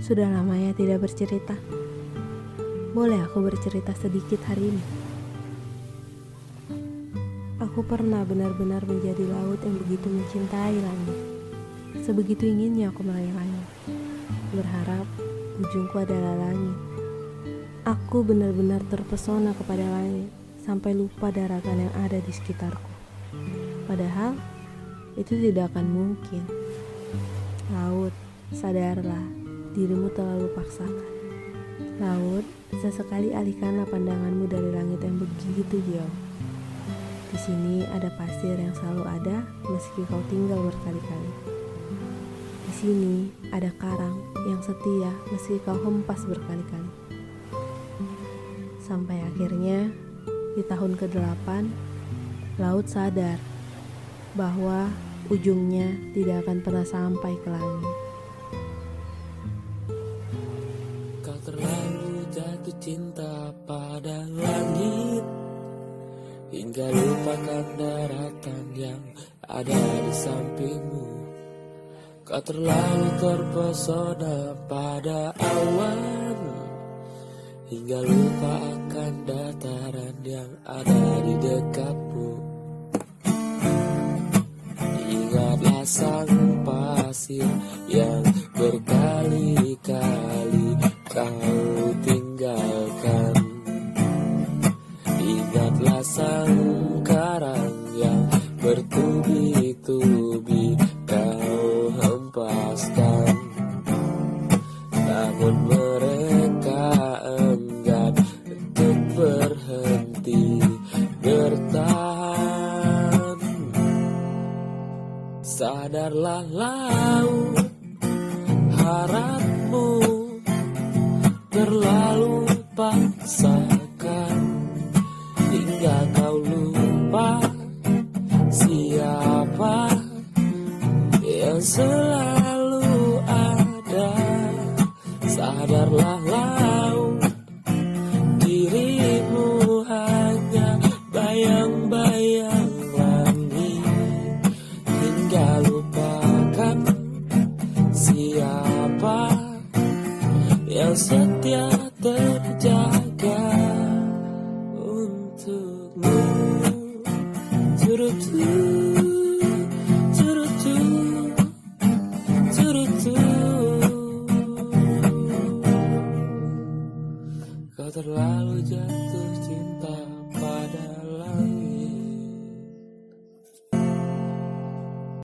Sudah lama ya tidak bercerita. Boleh aku bercerita sedikit hari ini? Aku pernah benar-benar menjadi laut yang begitu mencintai langit. Sebegitu inginnya aku langit. Berharap ujungku adalah langit. Aku benar-benar terpesona kepada langit sampai lupa daratan yang ada di sekitarku. Padahal itu tidak akan mungkin. Laut, sadarlah, dirimu terlalu paksakan. Laut, sesekali alihkanlah pandanganmu dari langit yang begitu jauh. Di sini ada pasir yang selalu ada meski kau tinggal berkali-kali. Di sini ada karang yang setia meski kau hempas berkali-kali. Sampai akhirnya di tahun ke-8 laut sadar bahwa ujungnya tidak akan pernah sampai ke langit. Cinta pada langit Hingga lupakan daratan yang ada di sampingmu. Kau terlalu terpesona pada awan Hingga lupa akan dataran yang ada di dekatmu. Ingatlah sang pasir yang berkali-kali Ingatlah sang karang yang bertubi-tubi kau hempaskan. Namun mereka enggan untuk berhenti bertahan. Sadarlah laut harapmu selalu ada. Sadarlah laut Dirimu hanya bayang-bayang langit. Hingga lupakan siapa Yang setia terjadi. terlalu jatuh cinta.